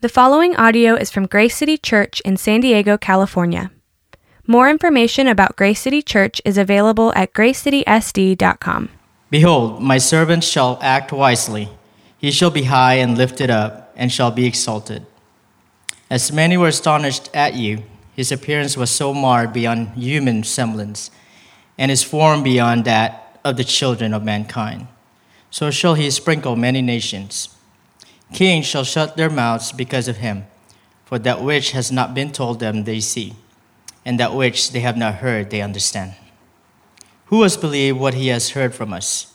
The following audio is from Grace City Church in San Diego, California. More information about Grace City Church is available at gracecitysd.com. Behold, my servant shall act wisely. He shall be high and lifted up, and shall be exalted. As many were astonished at you, his appearance was so marred beyond human semblance, and his form beyond that of the children of mankind. So shall he sprinkle many nations. Kings shall shut their mouths because of him, for that which has not been told them they see, and that which they have not heard they understand. Who has believed what he has heard from us?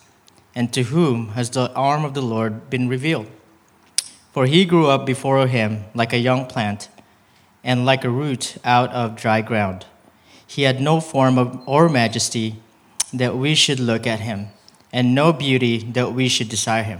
And to whom has the arm of the Lord been revealed? For he grew up before him like a young plant, and like a root out of dry ground. He had no form of, or majesty that we should look at him, and no beauty that we should desire him.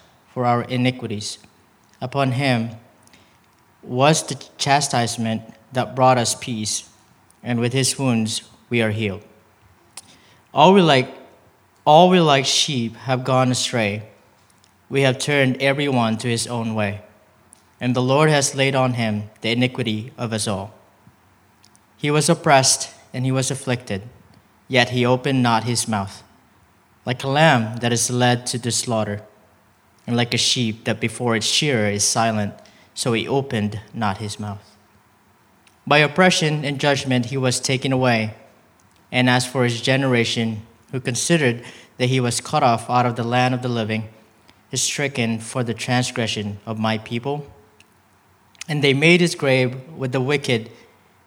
for our iniquities. Upon him was the chastisement that brought us peace, and with his wounds we are healed. All we like all we like sheep have gone astray. We have turned every one to his own way, and the Lord has laid on him the iniquity of us all. He was oppressed and he was afflicted, yet he opened not his mouth. Like a lamb that is led to the slaughter, and like a sheep that before its shearer is silent, so he opened not his mouth. By oppression and judgment he was taken away. And as for his generation, who considered that he was cut off out of the land of the living, is stricken for the transgression of my people. And they made his grave with the wicked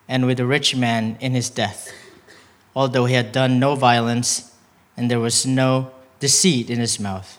and with the rich man in his death, although he had done no violence, and there was no deceit in his mouth.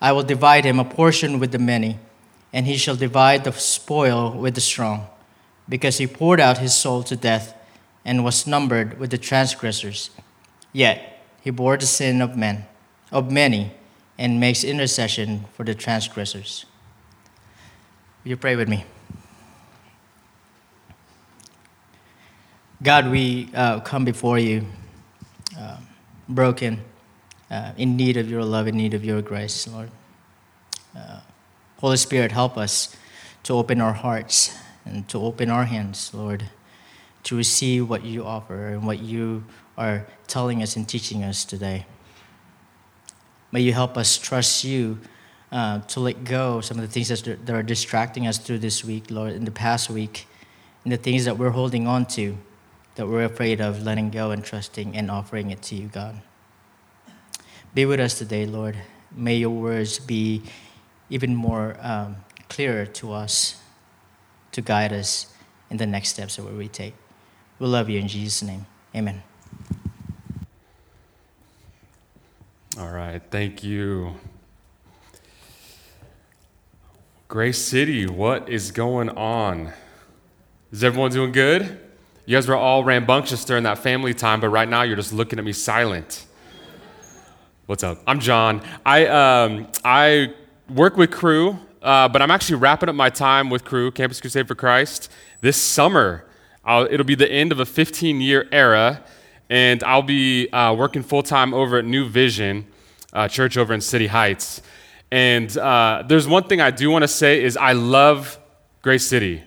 I will divide him a portion with the many, and he shall divide the spoil with the strong, because he poured out his soul to death and was numbered with the transgressors. Yet he bore the sin of men, of many, and makes intercession for the transgressors. Will you pray with me? God, we uh, come before you uh, broken, uh, in need of your love, in need of your grace, Lord. Uh, Holy Spirit, help us to open our hearts and to open our hands, Lord, to receive what you offer and what you are telling us and teaching us today. May you help us trust you uh, to let go some of the things that are distracting us through this week, Lord, in the past week, and the things that we're holding on to, that we're afraid of letting go and trusting and offering it to you, God. Be with us today, Lord. May your words be even more um, clearer to us to guide us in the next steps that we take. We love you in Jesus' name. Amen. All right, thank you. Grace City, what is going on? Is everyone doing good? You guys were all rambunctious during that family time, but right now you're just looking at me silent. What's up? I'm John. I, um, I work with Crew, uh, but I'm actually wrapping up my time with Crew, Campus Crusade for Christ, this summer. I'll, it'll be the end of a 15 year era, and I'll be uh, working full time over at New Vision uh, Church over in City Heights. And uh, there's one thing I do want to say is I love Grace City.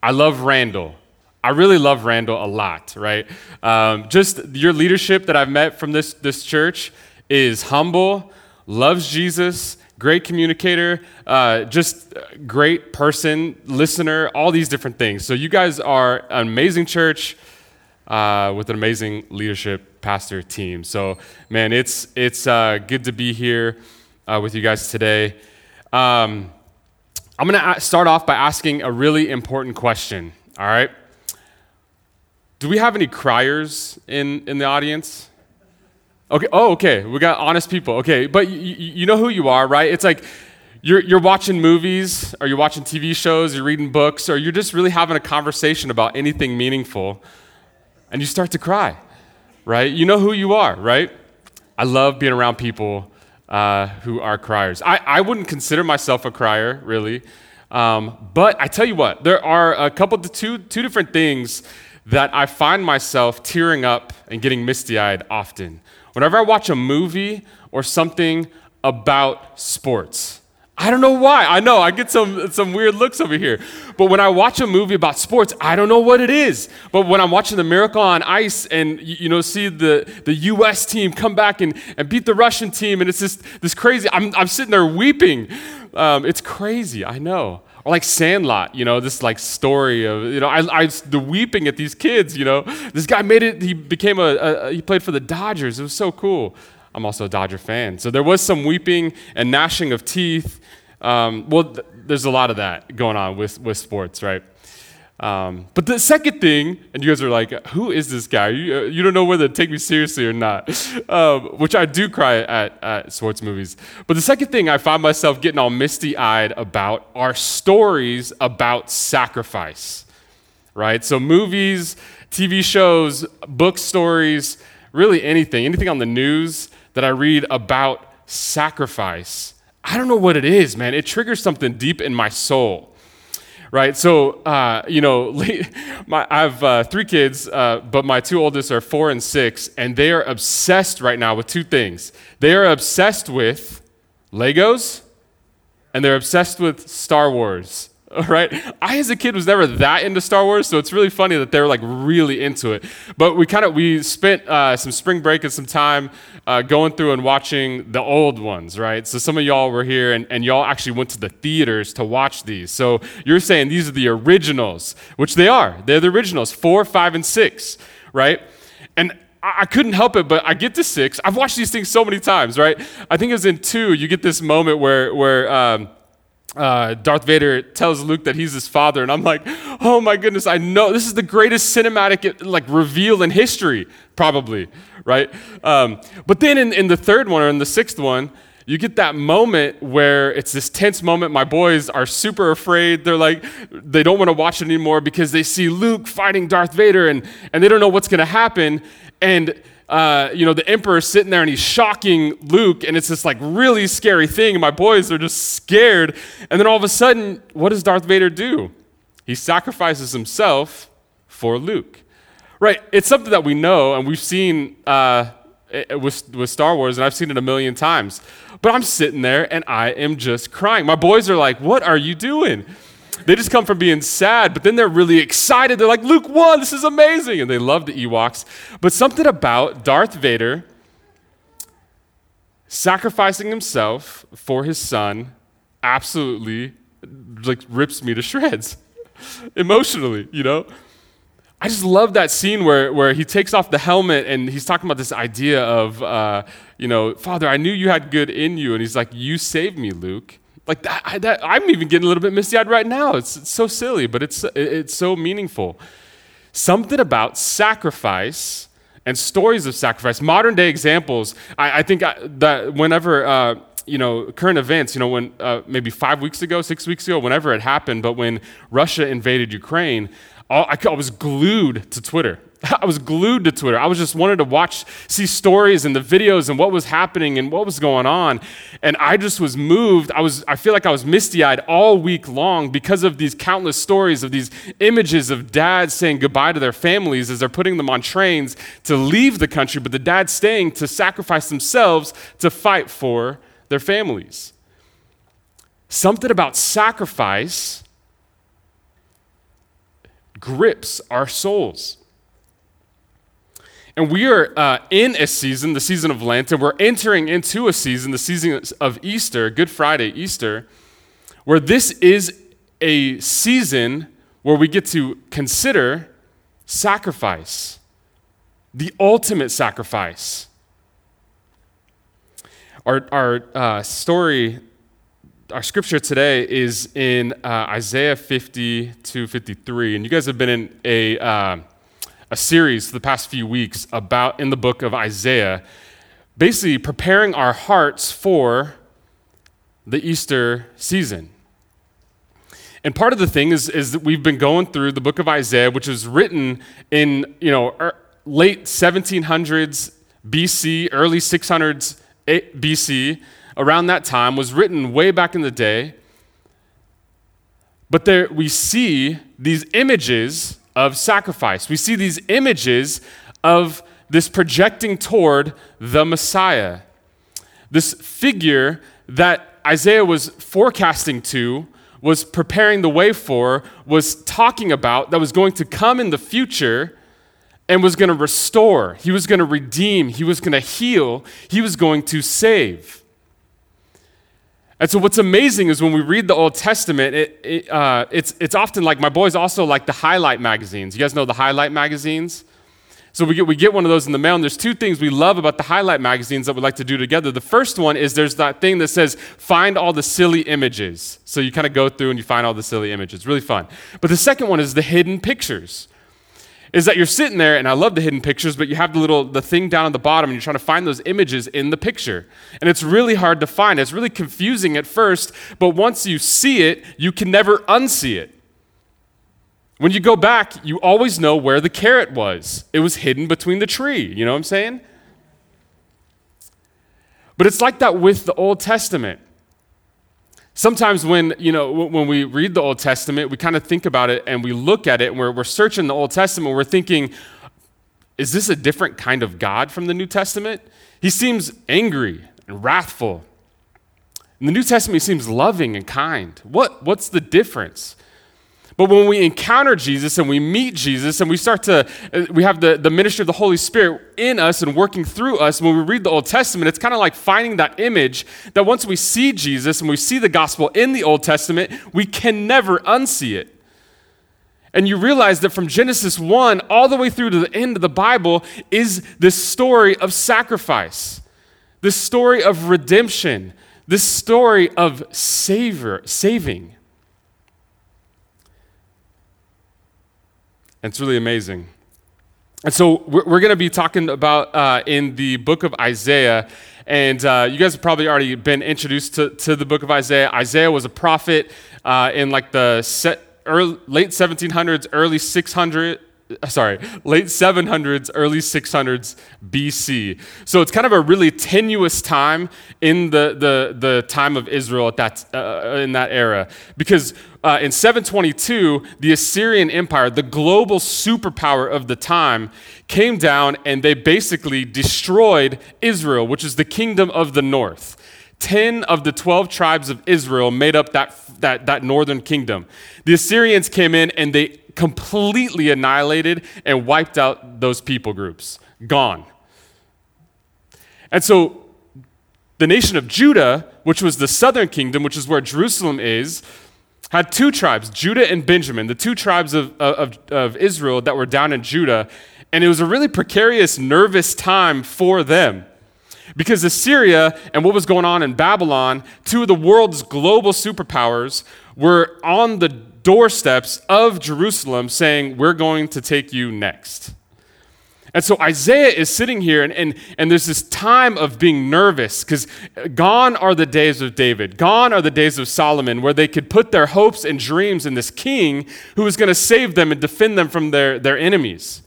I love Randall. I really love Randall a lot, right? Um, just your leadership that I've met from this, this church is humble, loves Jesus, great communicator, uh, just great person, listener, all these different things. So you guys are an amazing church uh, with an amazing leadership pastor team. So man, it's it's uh, good to be here uh, with you guys today. Um, I'm to start off by asking a really important question. All right. Do we have any criers in, in the audience? Okay. Oh, okay. We got honest people. Okay. But y- you know who you are, right? It's like you're, you're watching movies, or you're watching TV shows, you're reading books, or you're just really having a conversation about anything meaningful, and you start to cry, right? You know who you are, right? I love being around people uh, who are criers. I, I wouldn't consider myself a crier, really. Um, but I tell you what, there are a couple, two, two different things that I find myself tearing up and getting misty eyed often. Whenever I watch a movie or something about sports, I don't know why. I know I get some, some weird looks over here. But when I watch a movie about sports, I don't know what it is. But when I'm watching the Miracle on Ice and you know see the, the US team come back and, and beat the Russian team, and it's just this crazy, I'm, I'm sitting there weeping. Um, it's crazy, I know or like Sandlot, you know, this like story of, you know, I, I the weeping at these kids, you know. This guy made it, he became a, a, he played for the Dodgers. It was so cool. I'm also a Dodger fan. So there was some weeping and gnashing of teeth. Um, well, th- there's a lot of that going on with, with sports, right? Um, but the second thing, and you guys are like, who is this guy? You, uh, you don't know whether to take me seriously or not, um, which I do cry at, at sports movies. But the second thing I find myself getting all misty eyed about are stories about sacrifice, right? So, movies, TV shows, book stories, really anything, anything on the news that I read about sacrifice. I don't know what it is, man. It triggers something deep in my soul right? So, uh, you know, my, I have uh, three kids, uh, but my two oldest are four and six, and they are obsessed right now with two things. They are obsessed with Legos, and they're obsessed with Star Wars. right? I, as a kid, was never that into Star Wars, so it's really funny that they're like really into it. But we kind of we spent uh, some spring break and some time uh, going through and watching the old ones, right? So some of y'all were here, and, and y'all actually went to the theaters to watch these. So you're saying these are the originals, which they are. They're the originals, four, five, and six, right? And I couldn't help it, but I get to six. I've watched these things so many times, right? I think it was in two. You get this moment where where um, uh, Darth Vader tells Luke that he's his father, and I'm like, oh my goodness, I know this is the greatest cinematic like reveal in history, probably, right? Um, but then in, in the third one or in the sixth one, you get that moment where it's this tense moment. My boys are super afraid. They're like, they don't want to watch it anymore because they see Luke fighting Darth Vader, and and they don't know what's going to happen, and uh, you know, the emperor's sitting there and he's shocking Luke, and it's this like really scary thing. And my boys are just scared. And then all of a sudden, what does Darth Vader do? He sacrifices himself for Luke. Right? It's something that we know and we've seen uh, with, with Star Wars, and I've seen it a million times. But I'm sitting there and I am just crying. My boys are like, What are you doing? They just come from being sad, but then they're really excited. They're like, Luke won, this is amazing. And they love the Ewoks. But something about Darth Vader sacrificing himself for his son absolutely like rips me to shreds emotionally, you know? I just love that scene where, where he takes off the helmet and he's talking about this idea of, uh, you know, Father, I knew you had good in you. And he's like, You saved me, Luke. Like that, I, that, I'm even getting a little bit misty eyed right now. It's, it's so silly, but it's, it's so meaningful. Something about sacrifice and stories of sacrifice, modern day examples. I, I think I, that whenever, uh, you know, current events, you know, when uh, maybe five weeks ago, six weeks ago, whenever it happened, but when Russia invaded Ukraine, I, I was glued to Twitter. I was glued to Twitter. I was just wanted to watch, see stories and the videos and what was happening and what was going on. And I just was moved. I was, I feel like I was misty eyed all week long because of these countless stories of these images of dads saying goodbye to their families as they're putting them on trains to leave the country, but the dads staying to sacrifice themselves to fight for their families. Something about sacrifice grips our souls. And we are uh, in a season, the season of Lent, and we're entering into a season, the season of Easter, Good Friday, Easter, where this is a season where we get to consider sacrifice, the ultimate sacrifice. Our, our uh, story, our scripture today is in uh, Isaiah 50 to 53. And you guys have been in a, uh, a series for the past few weeks about in the book of Isaiah, basically preparing our hearts for the Easter season. And part of the thing is, is that we've been going through the book of Isaiah, which was written in you know er, late 1700s BC, early 600s BC, around that time, was written way back in the day. But there we see these images of sacrifice. We see these images of this projecting toward the Messiah. This figure that Isaiah was forecasting to was preparing the way for, was talking about, that was going to come in the future and was going to restore, he was going to redeem, he was going to heal, he was going to save. And so, what's amazing is when we read the Old Testament, it, it, uh, it's, it's often like my boys also like the highlight magazines. You guys know the highlight magazines? So we get, we get one of those in the mail, and there's two things we love about the highlight magazines that we like to do together. The first one is there's that thing that says, find all the silly images. So you kind of go through and you find all the silly images. Really fun. But the second one is the hidden pictures. Is that you're sitting there, and I love the hidden pictures, but you have the little the thing down at the bottom, and you're trying to find those images in the picture. And it's really hard to find. It's really confusing at first, but once you see it, you can never unsee it. When you go back, you always know where the carrot was. It was hidden between the tree. You know what I'm saying? But it's like that with the Old Testament. Sometimes when, you know, when we read the Old Testament, we kind of think about it and we look at it and we're, we're searching the Old Testament, we're thinking, is this a different kind of God from the New Testament? He seems angry and wrathful. In the New Testament, he seems loving and kind. What, what's the difference? But when we encounter Jesus and we meet Jesus and we start to, uh, we have the, the ministry of the Holy Spirit in us and working through us, when we read the Old Testament, it's kind of like finding that image that once we see Jesus and we see the gospel in the Old Testament, we can never unsee it. And you realize that from Genesis 1 all the way through to the end of the Bible is this story of sacrifice, this story of redemption, this story of savor, saving. It's really amazing. And so we're, going to be talking about uh, in the book of Isaiah. And uh, you guys have probably already been introduced to, to the book of Isaiah. Isaiah was a prophet uh, in like the early, late 1700s, early 600s sorry, late 700s, early 600s BC. So it's kind of a really tenuous time in the, the, the time of Israel at that, uh, in that era. Because uh, in 722, the Assyrian Empire, the global superpower of the time, came down and they basically destroyed Israel, which is the kingdom of the north. 10 of the 12 tribes of Israel made up that, that, that northern kingdom. The Assyrians came in and they completely annihilated and wiped out those people groups. Gone. And so the nation of Judah, which was the southern kingdom, which is where Jerusalem is, had two tribes, Judah and Benjamin, the two tribes of, of, of Israel that were down in Judah. And it was a really precarious, nervous time for them. Because Assyria and what was going on in Babylon, two of the world's global superpowers, were on the doorsteps of Jerusalem saying, We're going to take you next. And so Isaiah is sitting here, and, and, and there's this time of being nervous because gone are the days of David. Gone are the days of Solomon where they could put their hopes and dreams in this king who was going to save them and defend them from their, their enemies.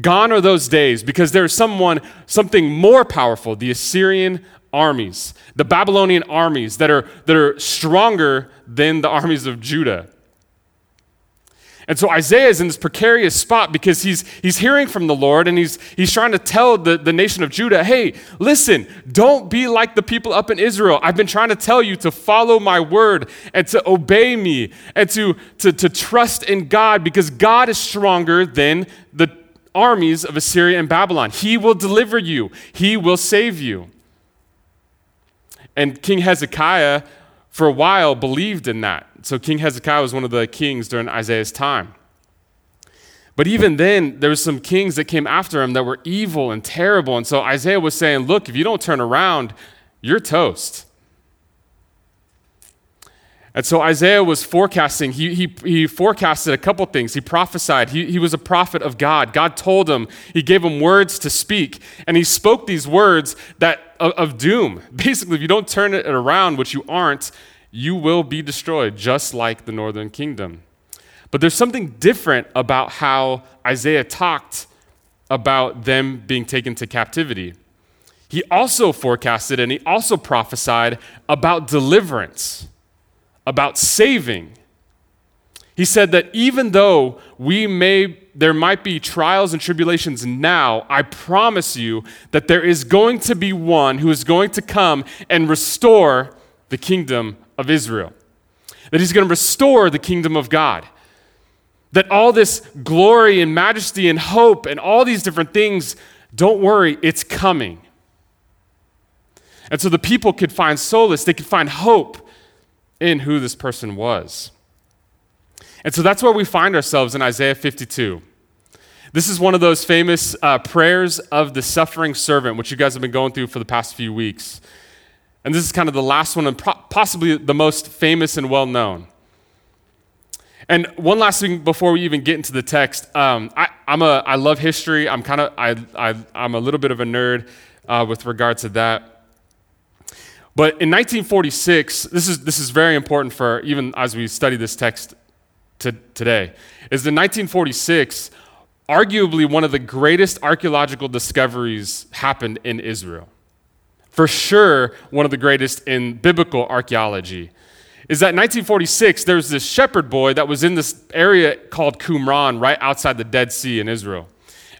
Gone are those days because there's someone, something more powerful, the Assyrian armies, the Babylonian armies that are, that are stronger than the armies of Judah. And so Isaiah is in this precarious spot because he's, he's hearing from the Lord and he's, he's trying to tell the, the nation of Judah, hey, listen, don't be like the people up in Israel. I've been trying to tell you to follow my word and to obey me and to, to, to trust in God because God is stronger than the armies of Assyria and Babylon. He will deliver you, He will save you. And King Hezekiah, for a while, believed in that. So King Hezekiah was one of the kings during Isaiah's time. But even then, there were some kings that came after him that were evil and terrible. And so Isaiah was saying, Look, if you don't turn around, you're toast. And so Isaiah was forecasting, he, he, he forecasted a couple things. He prophesied, he, he was a prophet of God. God told him, he gave him words to speak, and he spoke these words that of, of doom. Basically, if you don't turn it around, which you aren't, you will be destroyed, just like the northern kingdom. But there's something different about how Isaiah talked about them being taken to captivity. He also forecasted and he also prophesied about deliverance about saving. He said that even though we may there might be trials and tribulations now, I promise you that there is going to be one who is going to come and restore the kingdom of Israel. That he's going to restore the kingdom of God. That all this glory and majesty and hope and all these different things, don't worry, it's coming. And so the people could find solace, they could find hope in who this person was. And so that's where we find ourselves in Isaiah 52. This is one of those famous uh, prayers of the suffering servant, which you guys have been going through for the past few weeks. And this is kind of the last one and pro- possibly the most famous and well known. And one last thing before we even get into the text, um, I, am a, I love history. I'm kind of, I, I, I'm a little bit of a nerd uh, with regard to that. But in 1946, this is, this is very important for even as we study this text to, today, is in 1946, arguably one of the greatest archaeological discoveries happened in Israel. For sure, one of the greatest in biblical archaeology. Is that in 1946, there was this shepherd boy that was in this area called Qumran, right outside the Dead Sea in Israel.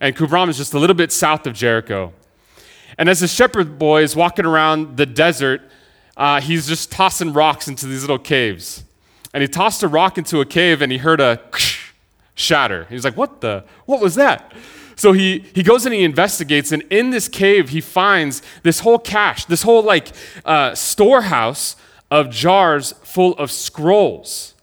And Qumran is just a little bit south of Jericho. And as the shepherd boy is walking around the desert, uh, he's just tossing rocks into these little caves. And he tossed a rock into a cave and he heard a shatter. He's like, What the? What was that? So he, he goes and he investigates, and in this cave, he finds this whole cache, this whole like uh, storehouse of jars full of scrolls.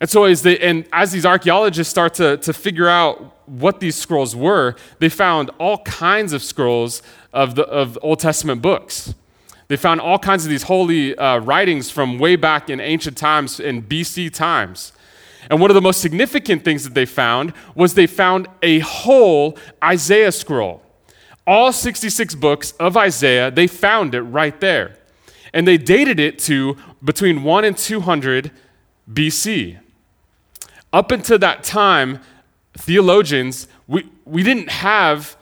And so, as, they, and as these archaeologists start to, to figure out what these scrolls were, they found all kinds of scrolls of, the, of Old Testament books. They found all kinds of these holy uh, writings from way back in ancient times, in BC times. And one of the most significant things that they found was they found a whole Isaiah scroll. All 66 books of Isaiah, they found it right there. And they dated it to between 1 and 200 BC. Up until that time, theologians, we, we didn't have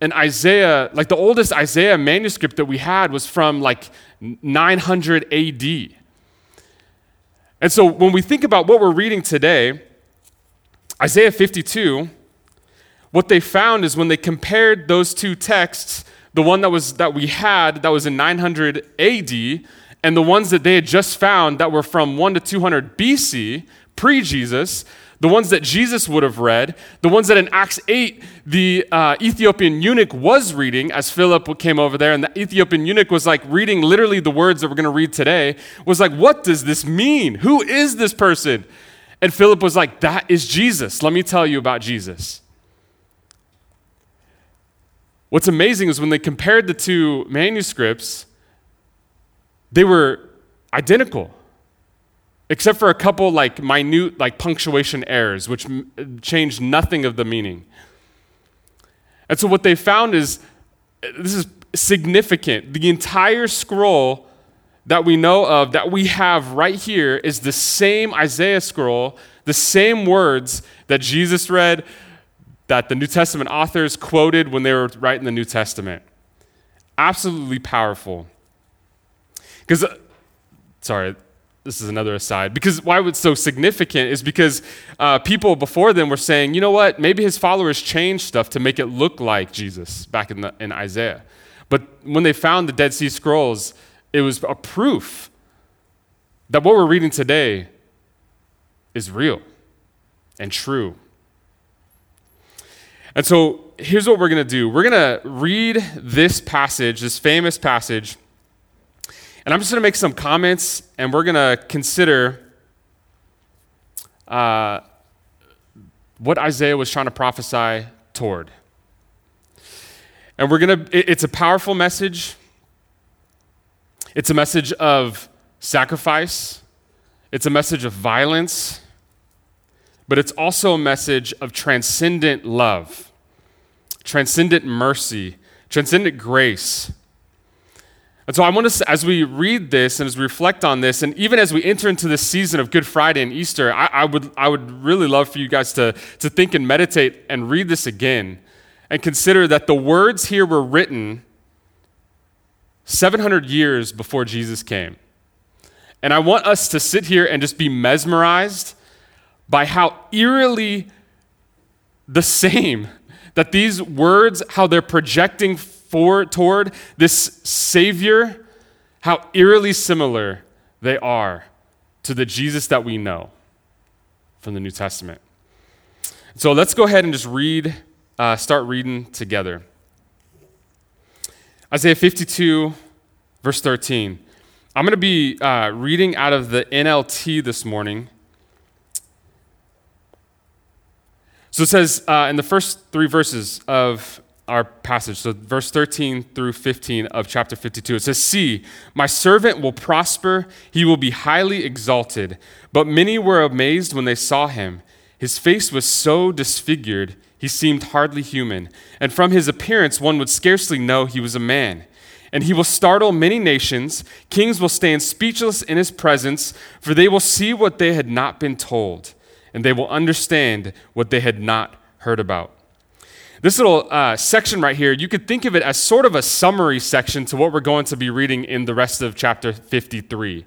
an Isaiah, like the oldest Isaiah manuscript that we had was from like 900 AD. And so when we think about what we're reading today, Isaiah 52, what they found is when they compared those two texts, the one that was that we had that was in 900 AD and the ones that they had just found that were from 1 to 200 BC, pre-Jesus, the ones that Jesus would have read, the ones that in Acts 8 the uh, Ethiopian eunuch was reading as Philip came over there, and the Ethiopian eunuch was like reading literally the words that we're going to read today, was like, What does this mean? Who is this person? And Philip was like, That is Jesus. Let me tell you about Jesus. What's amazing is when they compared the two manuscripts, they were identical except for a couple like minute like punctuation errors which m- changed nothing of the meaning. And so what they found is this is significant. The entire scroll that we know of that we have right here is the same isaiah scroll the same words that jesus read that the new testament authors quoted when they were writing the new testament. Absolutely powerful. Because uh, sorry this is another aside. Because why it's so significant is because uh, people before them were saying you know what? Maybe his followers changed stuff to make it look like jesus back in, the, in isaiah. But when they found the dead sea scrolls it was a proof that what we're reading today is real and true. And so here's what we're going to do. We're going to read this passage, this famous passage, and I'm just going to make some comments and we're going to consider uh, what Isaiah was trying to prophesy toward. And we're going to, it's a powerful message. It's a message of sacrifice, it's a message of violence, but it's also a message of transcendent love, transcendent mercy, transcendent grace. And so I want us, as we read this and as we reflect on this, and even as we enter into this season of Good Friday and Easter, I, I, would, I would really love for you guys to, to think and meditate and read this again and consider that the words here were written 700 years before Jesus came. And I want us to sit here and just be mesmerized by how eerily the same that these words, how they're projecting forward toward this Savior, how eerily similar they are to the Jesus that we know from the New Testament. So let's go ahead and just read, uh, start reading together. Isaiah 52, verse 13. I'm going to be uh, reading out of the NLT this morning. So it says uh, in the first three verses of our passage, so verse 13 through 15 of chapter 52, it says, See, my servant will prosper, he will be highly exalted. But many were amazed when they saw him. His face was so disfigured, he seemed hardly human, and from his appearance one would scarcely know he was a man. And he will startle many nations. Kings will stand speechless in his presence, for they will see what they had not been told, and they will understand what they had not heard about. This little uh, section right here, you could think of it as sort of a summary section to what we're going to be reading in the rest of chapter 53.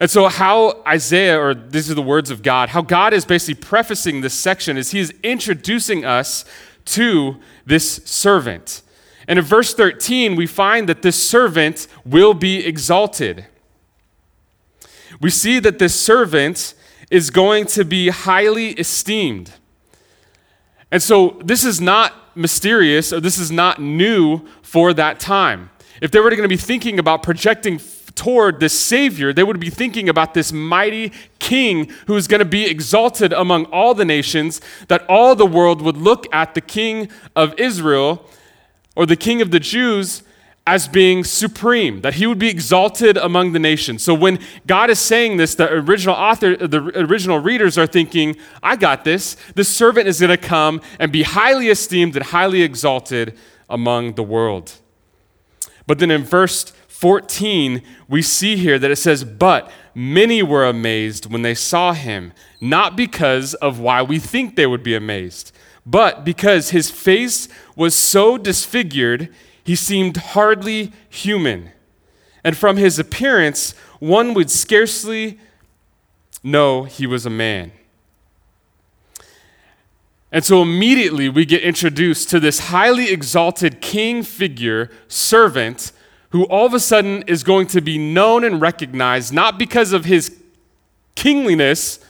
And so, how Isaiah, or these are the words of God, how God is basically prefacing this section is he is introducing us to this servant. And in verse 13, we find that this servant will be exalted. We see that this servant is going to be highly esteemed. And so, this is not mysterious this is not new for that time. If they were going to be thinking about projecting toward this Savior, they would be thinking about this mighty king who is going to be exalted among all the nations, that all the world would look at the king of Israel or the king of the Jews as being supreme, that he would be exalted among the nations. So when God is saying this, the original author, the original readers are thinking, I got this. This servant is going to come and be highly esteemed and highly exalted among the world. But then in verse 14, we see here that it says, But many were amazed when they saw him, not because of why we think they would be amazed but because his face was so disfigured, he seemed hardly human. And from his appearance, one would scarcely know he was a man. And so immediately we get introduced to this highly exalted king figure, servant, who all of a sudden is going to be known and recognized not because of his kingliness,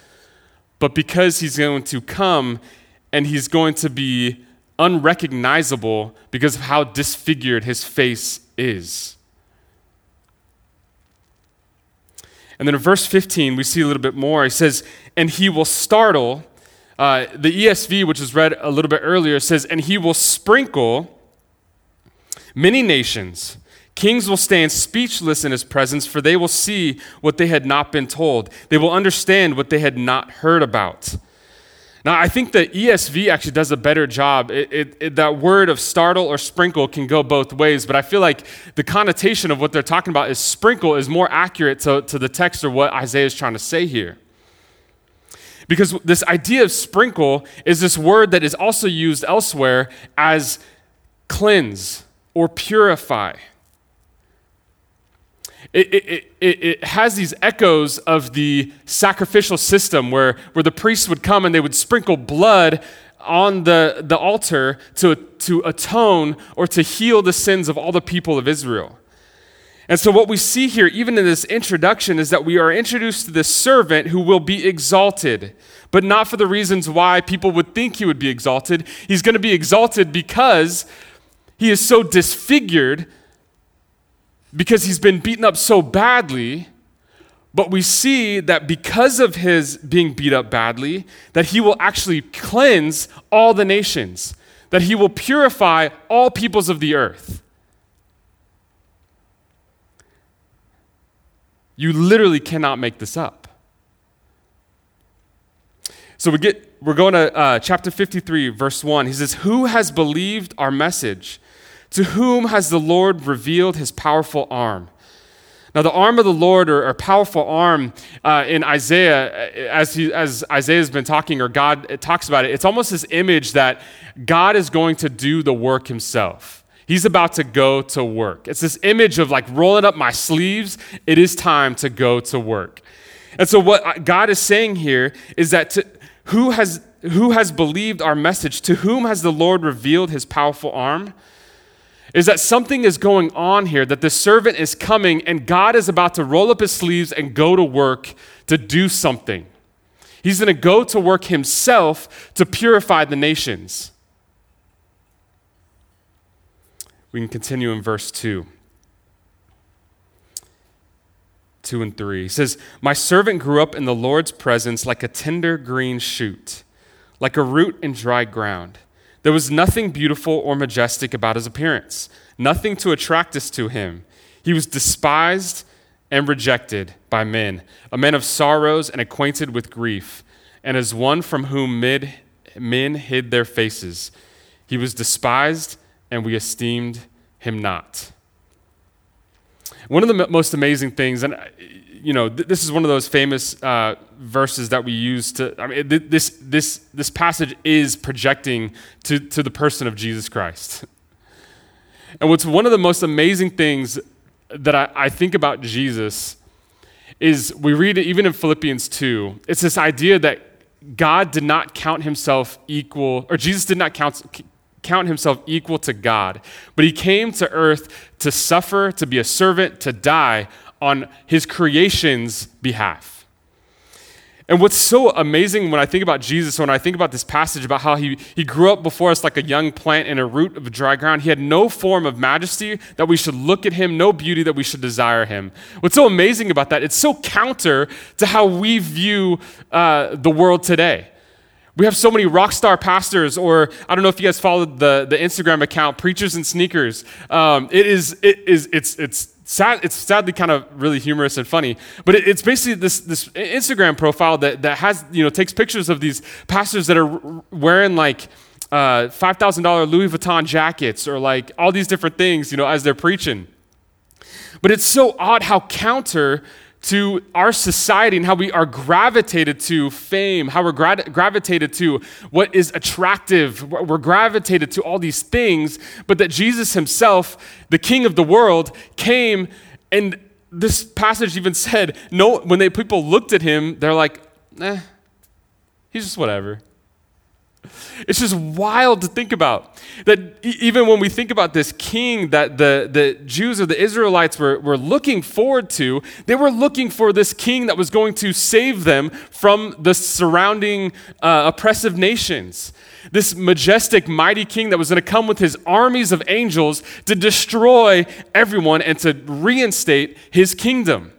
but because he's going to come and he's going to be unrecognizable because of how disfigured his face is. And then in verse 15, we see a little bit more. He says, And he will startle. Uh, the ESV, which was read a little bit earlier, says, And he will sprinkle many nations. Kings will stand speechless in his presence, for they will see what they had not been told. They will understand what they had not heard about. Now, I think the ESV actually does a better job. It, it, it, that word of startle or sprinkle can go both ways, but I feel like the connotation of what they're talking about is sprinkle is more accurate to, to the text or what Isaiah is trying to say here. Because this idea of sprinkle is this word that is also used elsewhere as cleanse or purify it, it, it, it, has these echoes of the sacrificial system where, where the priests would come and they would sprinkle blood on the, the altar to, to atone or to heal the sins of all the people of Israel. And so, what we see here, even in this introduction, is that we are introduced to this servant who will be exalted, but not for the reasons why people would think he would be exalted. He's going to be exalted because he is so disfigured, because he's been beaten up so badly. But we see that because of his being beat up badly, that he will actually cleanse all the nations, that he will purify all peoples of the earth. You literally cannot make this up. So we get, we're going to uh, chapter 53, verse 1. He says, Who has believed our message? To whom has the Lord revealed his powerful arm? Now, the arm of the Lord, or, or powerful arm uh, in Isaiah, uh, as, he, as Isaiah has been talking, or God talks about it, it's almost this image that God is going to do the work himself. He's about to go to work. It's this image of like rolling up my sleeves. It is time to go to work. And so, what God is saying here is that to, who, has, who has believed our message? To whom has the Lord revealed his powerful arm? Is that something is going on here, that the servant is coming and God is about to roll up his sleeves and go to work to do something. He's going to go to work himself to purify the nations. We can continue in verse 2. 2 and 3. He says, My servant grew up in the Lord's presence like a tender green shoot, like a root in dry ground. There was nothing beautiful or majestic about his appearance, nothing to attract us to him. He was despised and rejected by men, a man of sorrows and acquainted with grief, and as one from whom mid, men hid their faces. He was despised and we esteemed him not. One of the most amazing things, and you know, th- this is one of those famous uh, verses that we use to. I mean, th- this this this passage is projecting to to the person of Jesus Christ. And what's one of the most amazing things that I, I think about Jesus is we read it even in Philippians 2. It's this idea that God did not count himself equal, or Jesus did not count, count himself equal to God, but he came to earth to suffer, to be a servant, to die on his creation's behalf. And what's so amazing when I think about Jesus, when I think about this passage about how he, he grew up before us like a young plant in a root of dry ground, he had no form of majesty that we should look at him, no beauty that we should desire him. What's so amazing about that, it's so counter to how we view uh, the world today. We have so many rock star pastors, or I don't know if you guys followed the, the Instagram account, Preachers and Sneakers. Um, it is, it is, it's, it's sad, it's sadly kind of really humorous and funny, but it, it's basically this, this Instagram profile that, that has, you know, takes pictures of these pastors that are wearing like, uh, $5,000 Louis Vuitton jackets or like all these different things, you know, as they're preaching. But it's so odd how counter to our society and how we are gravitated to fame, how we're gra- gravitated to what is attractive. We're gravitated to all these things, but that Jesus himself, the king of the world, came and this passage even said, no, when they, people looked at him, they're like, eh, he's just whatever. It's just wild to think about. That even when we think about this king that the, the Jews or the Israelites were, were looking forward to, they were looking for this king that was going to save them from the surrounding uh, oppressive nations. This majestic, mighty king that was going to come with his armies of angels to destroy everyone and to reinstate his kingdom.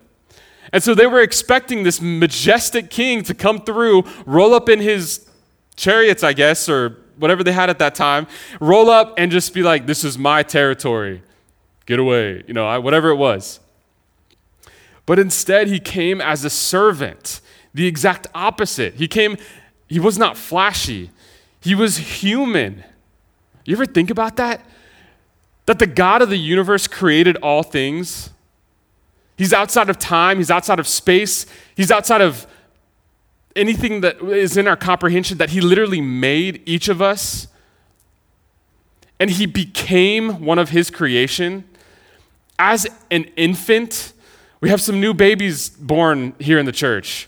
And so they were expecting this majestic king to come through, roll up in his chariots, I guess, or whatever they had at that time, roll up and just be like, this is my territory. Get away. You know, whatever it was. But instead, he came as a servant, the exact opposite. He came, he was not flashy, he was human. You ever think about that? That the God of the universe created all things. He's outside of time, he's outside of space, he's outside of anything that is in our comprehension that He literally made each of us and He became one of His creation. As an infant, we have some new babies born here in the church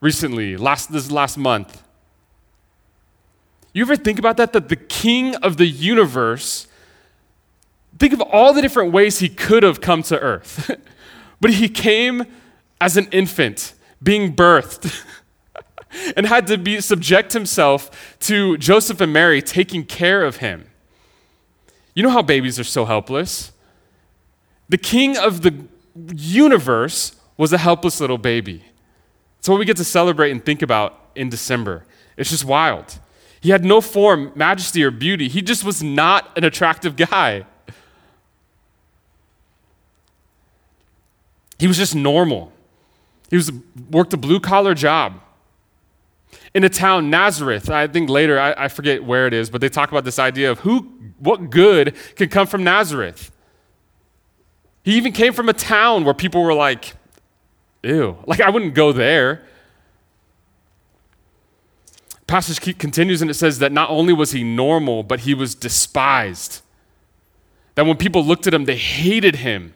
recently, last, this last month. You ever think about that? That the king of the universe think of all the different ways he could have come to earth. but he came as an infant, being birthed, and had to be, subject himself to Joseph and Mary taking care of him. You know how babies are so helpless? The king of the universe was a helpless little baby. It's what we get to celebrate and think about in December. It's just wild. He had no form, majesty, or beauty. He just was not an attractive guy. He was just normal. He was worked a blue collar job in a town Nazareth. I think later I, I, forget where it is, but they talk about this idea of who, what good can come from Nazareth. He even came from a town where people were like, "Ew!" Like I wouldn't go there passage continues and it says that not only was he normal, but he was despised. That when people looked at him, they hated him.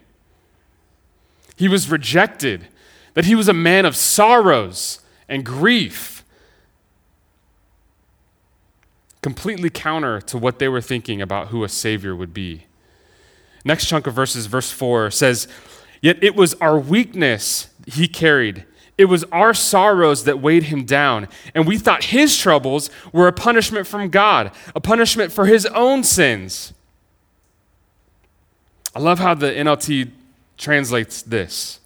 He was rejected. That he was a man of sorrows and grief. Completely counter to what they were thinking about who a Savior would be. Next chunk of verses, verse 4 says, Yet it was our weakness he carried it was our sorrows that weighed him down, and we thought his troubles were a punishment from God, a punishment for his own sins. I love how the NLT translates this.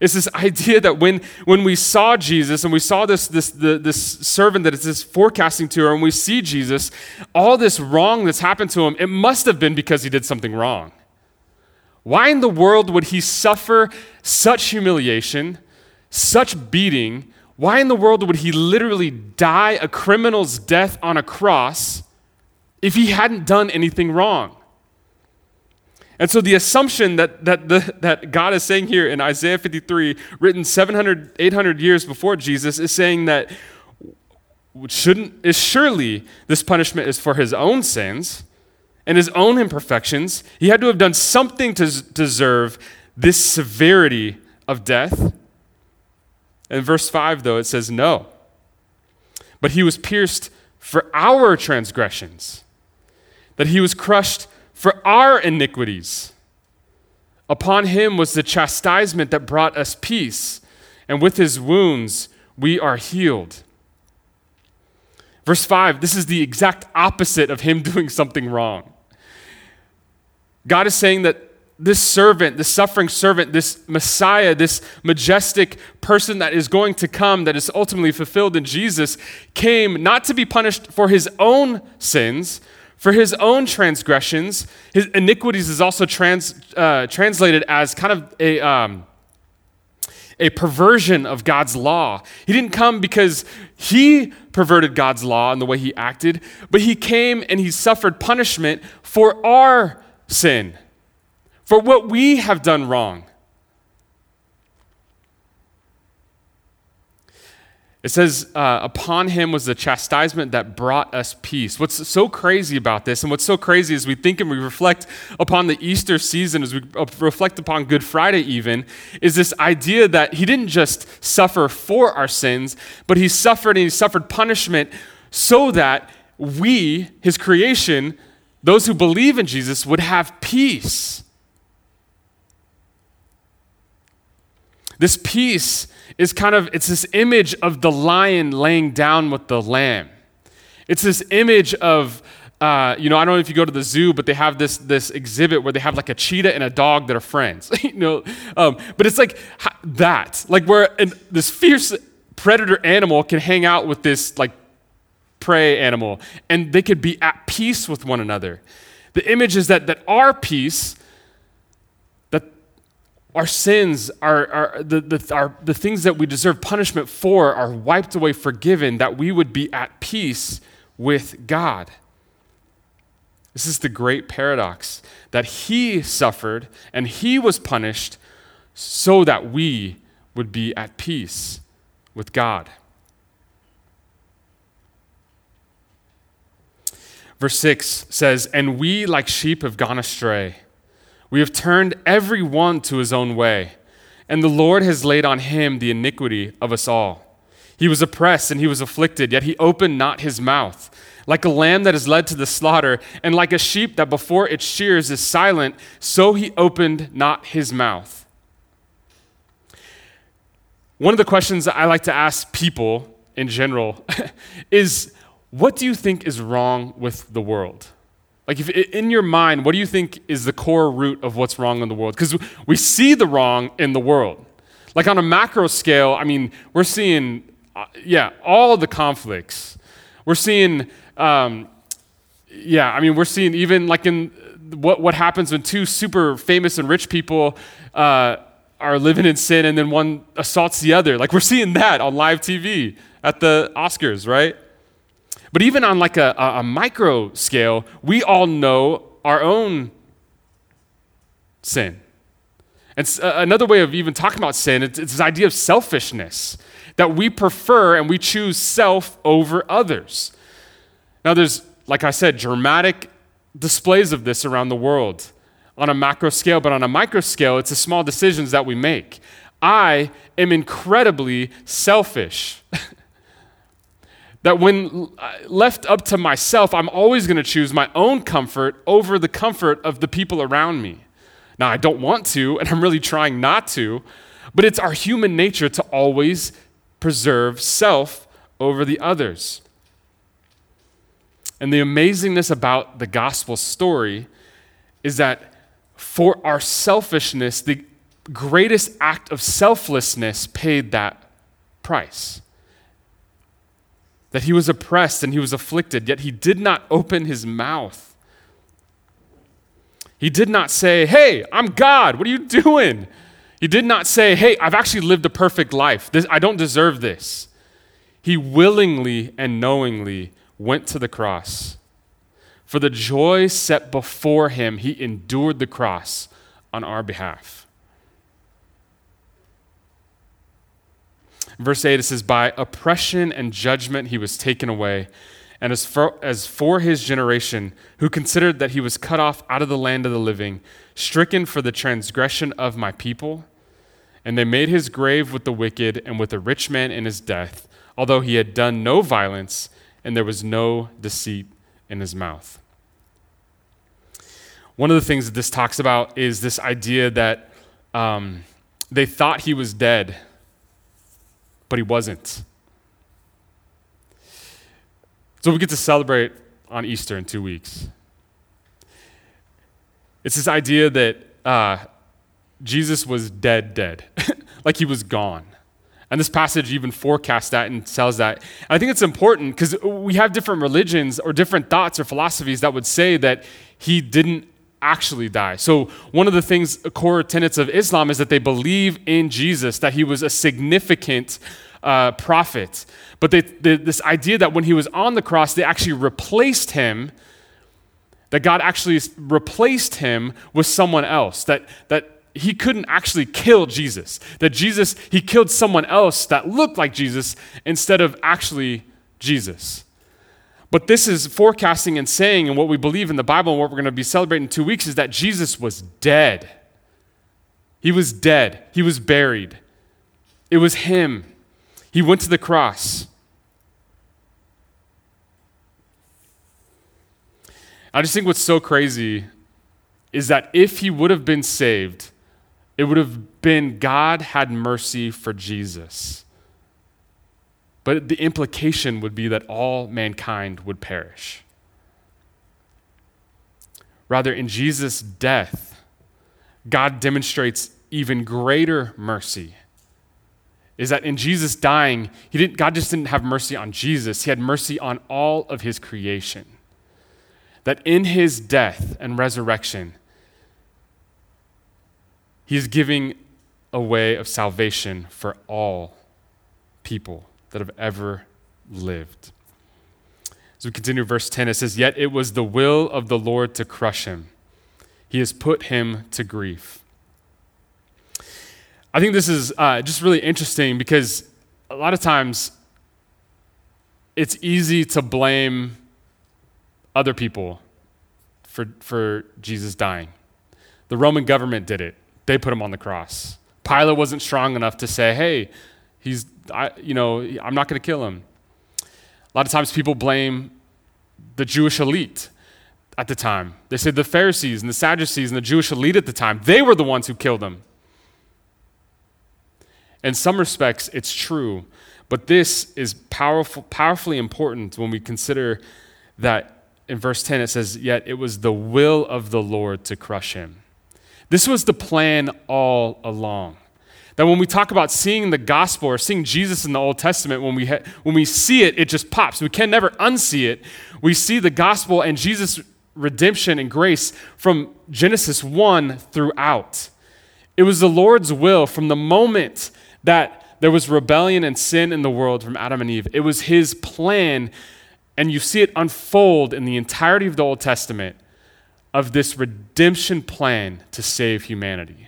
It's this idea that when, when we saw Jesus and we saw this, this, the, this servant that is this forecasting to her, and we see Jesus, all this wrong that's happened to him, it must have been because he did something wrong. Why in the world would he suffer such humiliation? such beating, why in the world would he literally die a criminal's death on a cross if he hadn't done anything wrong? And so the assumption that, that, the, that God is saying here in Isaiah 53, written 700, 800 years before Jesus, is saying that shouldn't, is surely this punishment is for his own sins and his own imperfections. He had to have done something to deserve this severity of death. In verse 5, though, it says, No. But he was pierced for our transgressions, that he was crushed for our iniquities. Upon him was the chastisement that brought us peace, and with his wounds we are healed. Verse 5, this is the exact opposite of him doing something wrong. God is saying that this servant, this suffering servant, this Messiah, this majestic person that is going to come, that is ultimately fulfilled in Jesus, came not to be punished for his own sins, for his own transgressions. His iniquities is also trans, uh, translated as kind of a. Um, a perversion of God's law. He didn't come because he perverted God's law and the way he acted, but he came and he suffered punishment for our sin for what we have done wrong. It says, uh, upon him was the chastisement that brought us peace. What's so crazy about this, and what's so crazy as we think and we reflect upon the Easter season, as we uh, reflect upon Good Friday, even, is this idea that he didn't just suffer for our sins, but he suffered and he suffered punishment so that we, his creation, those who believe in Jesus, would have peace. This peace is kind of it's this image of the lion laying down with the lamb. It's this image of uh, you know, I don't know if you go to the zoo, but they have this this exhibit where they have like a cheetah and a dog that are friends. you know, um, but it's like that, like where an, this fierce predator animal can hang out with this like prey animal, and they could be at peace with one another. The image is that that our peace our sins, are, the, the, the things that we deserve punishment for, are wiped away, forgiven, that we would be at peace with God. This is the great paradox that He suffered and He was punished so that we would be at peace with God. Verse 6 says, And we, like sheep, have gone astray. We have turned every one to his own way, and the Lord has laid on him the iniquity of us all. He was oppressed and he was afflicted, yet he opened not his mouth. Like a lamb that is led to the slaughter, and like a sheep that before its shears is silent, so he opened not his mouth. One of the questions that I like to ask people in general is what do you think is wrong with the world? Like, if in your mind, what do you think is the core root of what's wrong in the world? Because we see the wrong in the world. Like, on a macro scale, I mean, we're seeing, uh, yeah, all the conflicts. We're seeing, um, yeah, I mean, we're seeing even like in what, what happens when two super famous and rich people uh, are living in sin and then one assaults the other. Like, we're seeing that on live TV at the Oscars, right? But even on like a, a, micro scale, we all know our own sin. And uh, another way of even talking about sin, it's, it's this idea of selfishness, that we prefer and we choose self over others. Now, there's, like I said, dramatic displays of this around the world on a macro scale, but on a micro scale, it's the small decisions that we make. I am incredibly selfish. that when left up to myself, I'm always going to choose my own comfort over the comfort of the people around me. Now, I don't want to, and I'm really trying not to, but it's our human nature to always preserve self over the others. And the amazingness about the gospel story is that for our selfishness, the greatest act of selflessness paid that price that he was oppressed and he was afflicted, yet he did not open his mouth. He did not say, Hey, I'm God. What are you doing? He did not say, Hey, I've actually lived a perfect life. This, I don't deserve this. He willingly and knowingly went to the cross. For the joy set before him, he endured the cross on our behalf. Verse 8, it says, By oppression and judgment he was taken away. And as for, as for his generation, who considered that he was cut off out of the land of the living, stricken for the transgression of my people, and they made his grave with the wicked and with the rich man in his death, although he had done no violence and there was no deceit in his mouth. One of the things that this talks about is this idea that um, they thought he was dead but he wasn't. So we get to celebrate on Easter in two weeks. It's this idea that uh, Jesus was dead, dead, like he was gone. And this passage even forecasts that and tells that. And I think it's important because we have different religions or different thoughts or philosophies that would say that he didn't actually die. So, one of the things, core tenets of Islam is that they believe in Jesus, that he was a significant uh, prophet. But they, they, this idea that when he was on the cross, they actually replaced him, that God actually replaced him with someone else, that, that he couldn't actually kill Jesus, that Jesus, he killed someone else that looked like Jesus instead of actually Jesus. But this is forecasting and saying, and what we believe in the Bible and what we're going to be celebrating in two weeks is that Jesus was dead. He was dead. He was buried. It was him. He went to the cross. I just think what's so crazy is that if he would have been saved, it would have been God had mercy for Jesus. But the implication would be that all mankind would perish. Rather, in Jesus' death, God demonstrates even greater mercy. Is that in Jesus dying, he didn't, God just didn't have mercy on Jesus, He had mercy on all of His creation. That in His death and resurrection, He is giving a way of salvation for all people that have ever lived. As we continue verse 10, it says, Yet it was the will of the Lord to crush him. He has put him to grief. I think this is uh, just really interesting because a lot of times it's easy to blame other people for, for Jesus dying. The Roman government did it, they put him on the cross. Pilate wasn't strong enough to say, hey, he's I, you know, I'm not going to kill him. A lot of times people blame the Jewish elite at the time. They say the Pharisees and the Sadducees and the Jewish elite at the time, they were the ones who killed him. In some respects, it's true, but this is powerful, powerfully important when we consider that in verse 10 it says, Yet it was the will of the Lord to crush him. This was the plan all along. That when we talk about seeing the gospel or seeing Jesus in the Old Testament, when we, ha- when we see it, it just pops. We can never unsee it. We see the gospel and Jesus' redemption and grace from Genesis 1 throughout. It was the Lord's will from the moment that there was rebellion and sin in the world from Adam and Eve. It was his plan, and you see it unfold in the entirety of the Old Testament of this redemption plan to save humanity.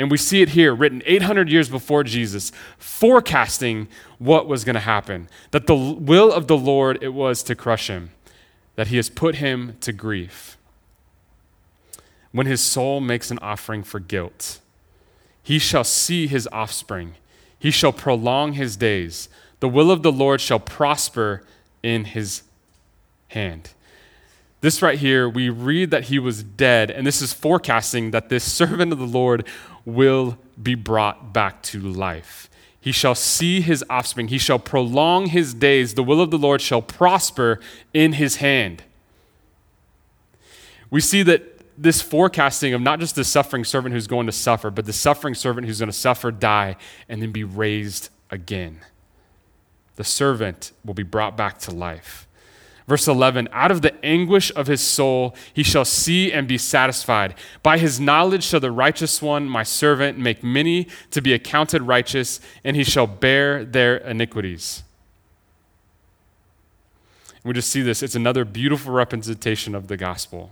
And we see it here, written 800 years before Jesus, forecasting what was going to happen. That the will of the Lord it was to crush him, that he has put him to grief. When his soul makes an offering for guilt, he shall see his offspring. He shall prolong his days. The will of the Lord shall prosper in his hand. This right here, we read that he was dead, and this is forecasting that this servant of the Lord will be brought back to life. He shall see his offspring. He shall prolong his days. The will of the Lord shall prosper in his hand. We see that this forecasting of not just the suffering servant who's going to suffer, but the suffering servant who's going to suffer, die, and then be raised again. The servant will be brought back to life. Verse 11 Out of the anguish of his soul he shall see and be satisfied. By his knowledge shall the righteous one, my servant, make many to be accounted righteous, and he shall bear their iniquities. We just see this. It's another beautiful representation of the gospel.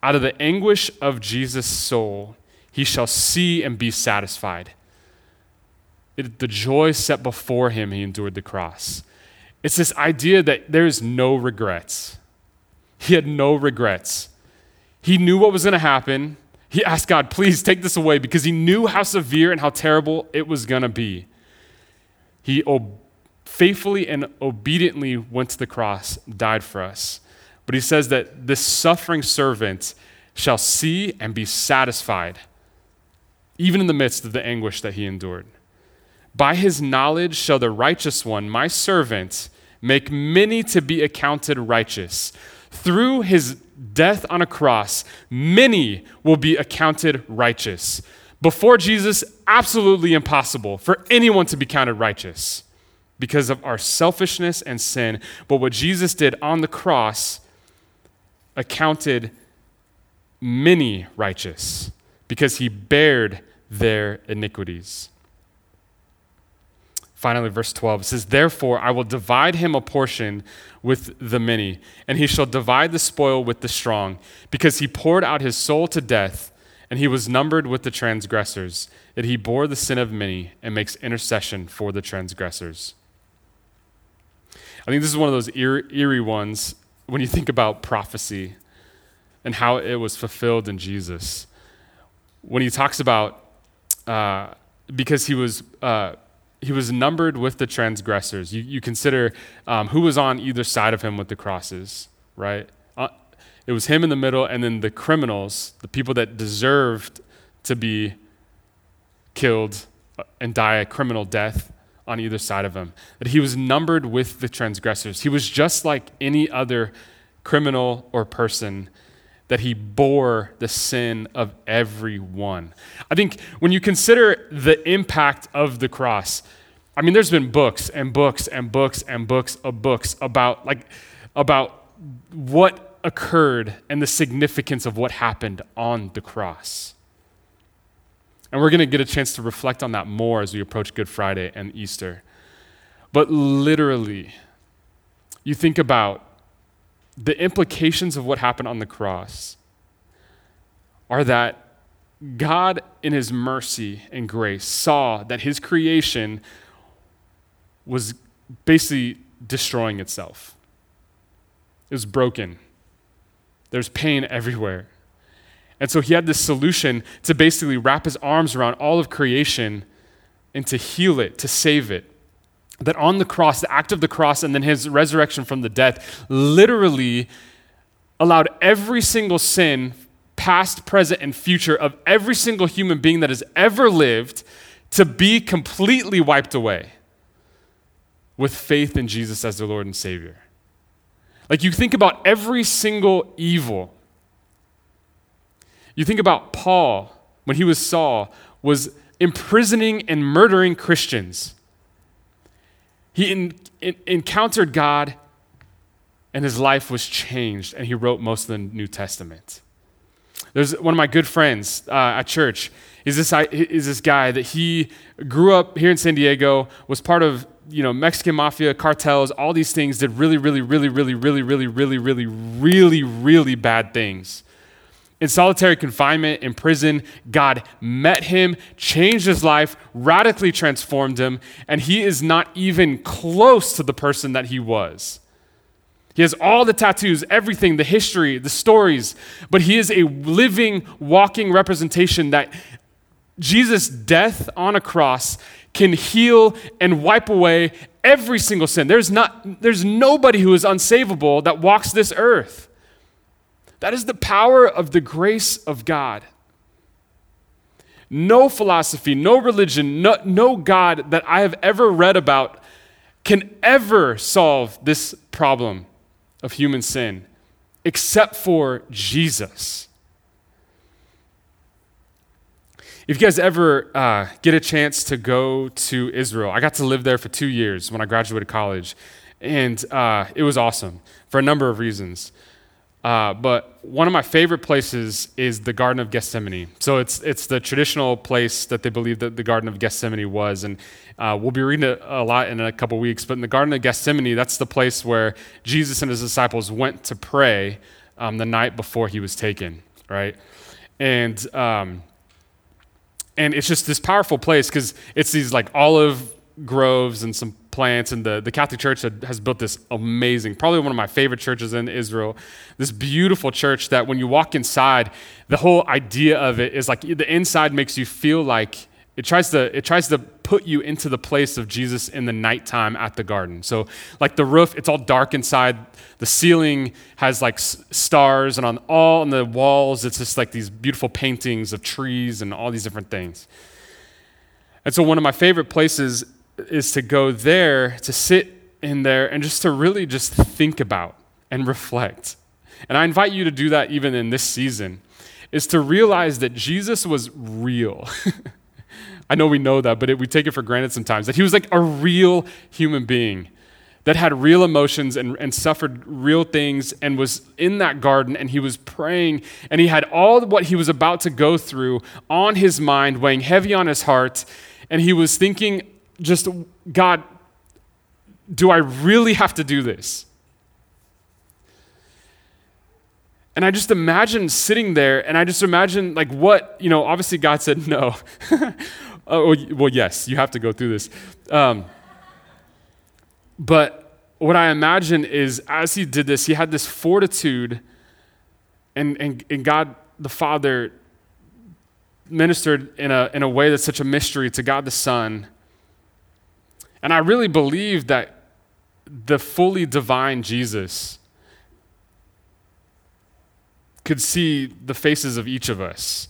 Out of the anguish of Jesus' soul, he shall see and be satisfied. It, the joy set before him, he endured the cross. It's this idea that there's no regrets. He had no regrets. He knew what was going to happen. He asked God, please take this away because he knew how severe and how terrible it was going to be. He ob- faithfully and obediently went to the cross, died for us. But he says that this suffering servant shall see and be satisfied, even in the midst of the anguish that he endured. By his knowledge shall the righteous one, my servant, make many to be accounted righteous. Through his death on a cross, many will be accounted righteous. Before Jesus, absolutely impossible for anyone to be counted righteous because of our selfishness and sin. But what Jesus did on the cross accounted many righteous because he bared their iniquities. Finally, verse 12 says, Therefore, I will divide him a portion with the many, and he shall divide the spoil with the strong, because he poured out his soul to death, and he was numbered with the transgressors, that he bore the sin of many and makes intercession for the transgressors. I think this is one of those eerie, ones when you think about prophecy and how it was fulfilled in Jesus. When he talks about, uh, because he was, uh, he was numbered with the transgressors. You, you consider um, who was on either side of him with the crosses, right? Uh, it was him in the middle, and then the criminals, the people that deserved to be killed uh, and die a criminal death on either side of him. That he was numbered with the transgressors. He was just like any other criminal or person that he bore the sin of everyone. I think when you consider the impact of the cross, I mean, there's been books and books and books and books of books about like about what occurred and the significance of what happened on the cross. And we're going to get a chance to reflect on that more as we approach Good Friday and Easter. But literally, you think about the implications of what happened on the cross are that God, in his mercy and grace, saw that his creation was basically destroying itself. It was broken. There's pain everywhere. And so he had this solution to basically wrap his arms around all of creation and to heal it, to save it. That on the cross, the act of the cross and then his resurrection from the death literally allowed every single sin, past, present, and future, of every single human being that has ever lived to be completely wiped away with faith in Jesus as their Lord and Savior. Like you think about every single evil. You think about Paul when he was Saul was imprisoning and murdering Christians. He in, in, encountered God and his life was changed, and he wrote most of the New Testament. There's one of my good friends uh, at church. Is this, is this guy that he grew up here in San Diego, was part of you know Mexican mafia cartels, all these things, did really, really, really, really, really, really, really, really, really, really bad things. In solitary confinement, in prison, God met him, changed his life, radically transformed him, and he is not even close to the person that he was. He has all the tattoos, everything, the history, the stories, but he is a living, walking representation that Jesus' death on a cross can heal and wipe away every single sin. There's, not, there's nobody who is unsavable that walks this earth. That is the power of the grace of God. No philosophy, no religion, no, no God that I have ever read about can ever solve this problem of human sin except for Jesus. If you guys ever uh, get a chance to go to Israel, I got to live there for two years when I graduated college, and uh, it was awesome for a number of reasons. Uh, but one of my favorite places is the Garden of Gethsemane. So it's, it's the traditional place that they believe that the Garden of Gethsemane was. And uh, we'll be reading it a lot in a couple weeks. But in the Garden of Gethsemane, that's the place where Jesus and his disciples went to pray um, the night before he was taken, right? And, um, and it's just this powerful place because it's these like olive groves and some plants, and the, the Catholic Church has built this amazing, probably one of my favorite churches in Israel, this beautiful church that when you walk inside, the whole idea of it is like the inside makes you feel like it tries to it tries to put you into the place of Jesus in the nighttime at the garden. So like the roof, it's all dark inside. The ceiling has like stars, and on all on the walls, it's just like these beautiful paintings of trees and all these different things. And so one of my favorite places is to go there, to sit in there, and just to really just think about and reflect. And I invite you to do that even in this season, is to realize that Jesus was real. I know we know that, but it, we take it for granted sometimes that he was like a real human being that had real emotions and, and suffered real things and was in that garden and he was praying and he had all what he was about to go through on his mind, weighing heavy on his heart. And he was thinking just, God, do I really have to do this? And I just imagine sitting there, and I just imagine, like, what, you know, obviously God said no. oh, well, yes, you have to go through this. Um, but what I imagine is as he did this, he had this fortitude, and, and, and God the Father ministered in a, in a way that's such a mystery to God the Son and I really believe that the fully divine Jesus could see the faces of each of us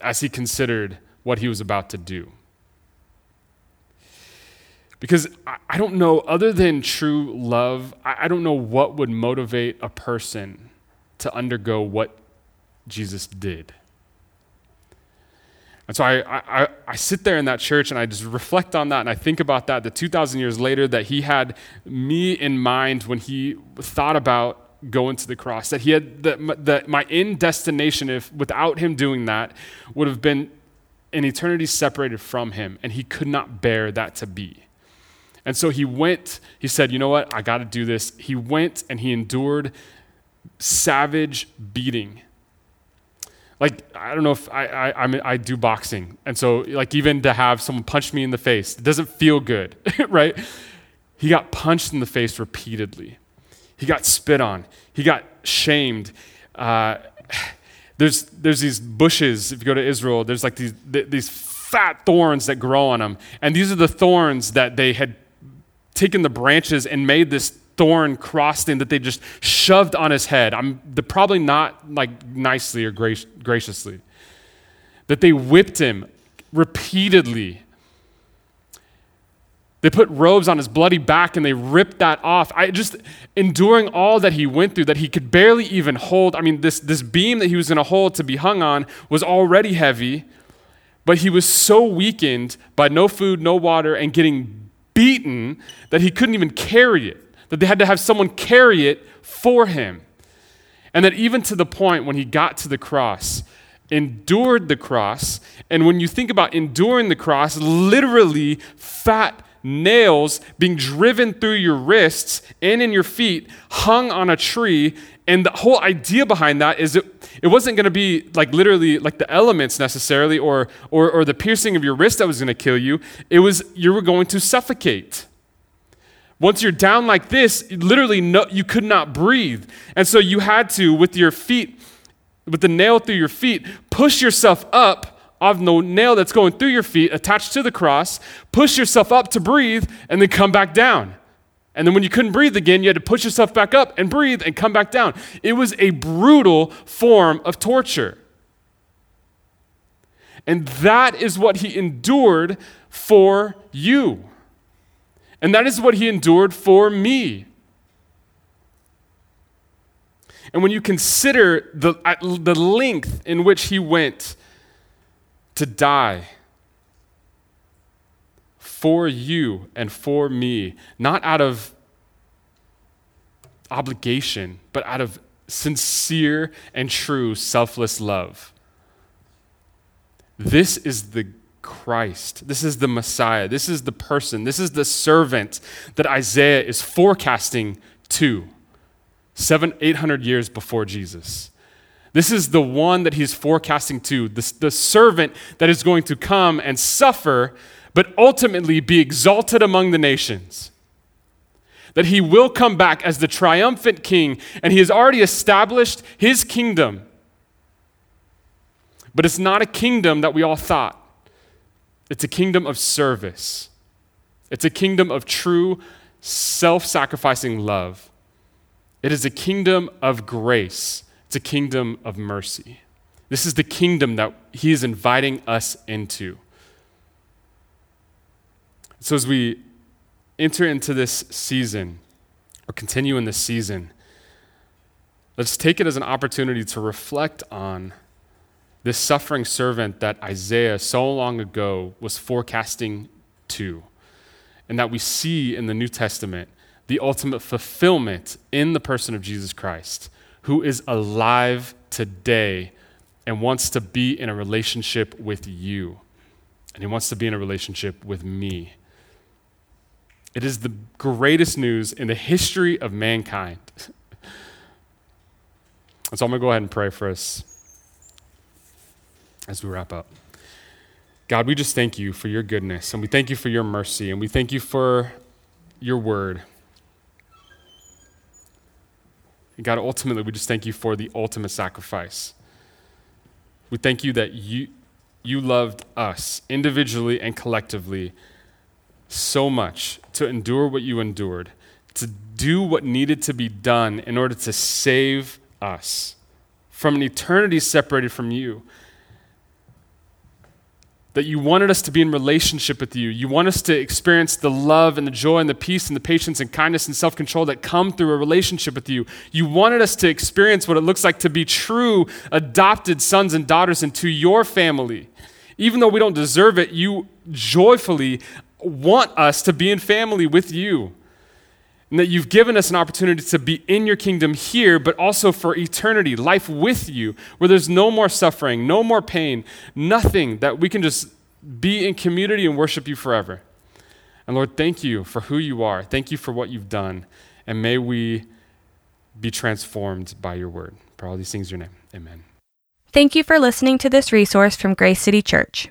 as he considered what he was about to do. Because I don't know, other than true love, I don't know what would motivate a person to undergo what Jesus did. And so I, I, I sit there in that church and I just reflect on that and I think about that, the 2,000 years later, that he had me in mind when he thought about going to the cross. That he had, that, that my end destination, if without him doing that, would have been an eternity separated from him. And he could not bear that to be. And so he went, he said, You know what? I got to do this. He went and he endured savage beating like I don't know if I I, I'm, i do boxing, and so like even to have someone punch me in the face, it doesn't feel good, right? He got punched in the face repeatedly. He got spit on. He got shamed. Uh, there's there's these bushes. If you go to Israel, there's like these these fat thorns that grow on them, And these are the thorns that they had taken the branches and made this thorn cross thing that they just shoved on his head. I'm probably not like nicely or grac- graciously. That they whipped him repeatedly. They put robes on his bloody back and they ripped that off. I just enduring all that he went through that he could barely even hold. I mean, this, this beam that he was going to hold to be hung on was already heavy, but he was so weakened by no food, no water, and getting beaten that he couldn't even carry it that they had to have someone carry it for him. And that even to the point when he got to the cross, endured the cross. And when you think about enduring the cross, literally fat nails being driven through your wrists and in your feet, hung on a tree. And the whole idea behind that is it, it wasn't going to be like literally like the elements necessarily or, or, or the piercing of your wrist that was going to kill you. It was you were going to suffocate. Once you're down like this, literally no, you could not breathe. And so you had to, with your feet, with the nail through your feet, push yourself up of the nail that's going through your feet attached to the cross, push yourself up to breathe, and then come back down. And then when you couldn't breathe again, you had to push yourself back up and breathe and come back down. It was a brutal form of torture. And that is what he endured for you. And that is what he endured for me. And when you consider the, uh, the length in which he went to die for you and for me, not out of obligation, but out of sincere and true selfless love. This is the Christ. This is the Messiah. This is the person. This is the servant that Isaiah is forecasting to seven, eight hundred years before Jesus. This is the one that he's forecasting to, the, the servant that is going to come and suffer, but ultimately be exalted among the nations. That he will come back as the triumphant king, and he has already established his kingdom. But it's not a kingdom that we all thought. It's a kingdom of service, it's a kingdom of true self sacrificing love. It is a kingdom of grace, it's a kingdom of mercy. This is the kingdom that he is inviting us into. So, as we enter into this season, or continue in this season, let's take it as an opportunity to reflect on this suffering servant that Isaiah so long ago was forecasting to, and that we see in the New Testament the ultimate fulfillment in the person of Jesus Christ, who is alive today and wants to be in a relationship with you. And he wants to be in a relationship with me. It is the greatest news in the history of mankind. so I'm going to go ahead and pray for us as we wrap up. God, we just thank you for your goodness, and we thank you for your mercy, and we thank you for your word. And God, ultimately, we just thank you for the ultimate sacrifice. We thank you that you, you loved us individually and collectively so much to endure what you endured, to do what needed to be done in order to save us from an eternity separated from you that you wanted us to be in relationship with you. You want us to experience the love and the joy and the peace and the patience and kindness and self control that come through a relationship with you. You wanted us to experience what it looks like to be true adopted sons and daughters into your family. Even though we don't deserve it, you joyfully want us to be in family with you. And that you've given us an opportunity to be in your kingdom here, but also for eternity, life with you, where there's no more suffering, no more pain, nothing that we can just be in community and worship you forever. And Lord, thank you for who you are. Thank you for what you've done. And may we be transformed by your word. For all these things, your name. Amen. Thank you for listening to this resource from Grace City Church.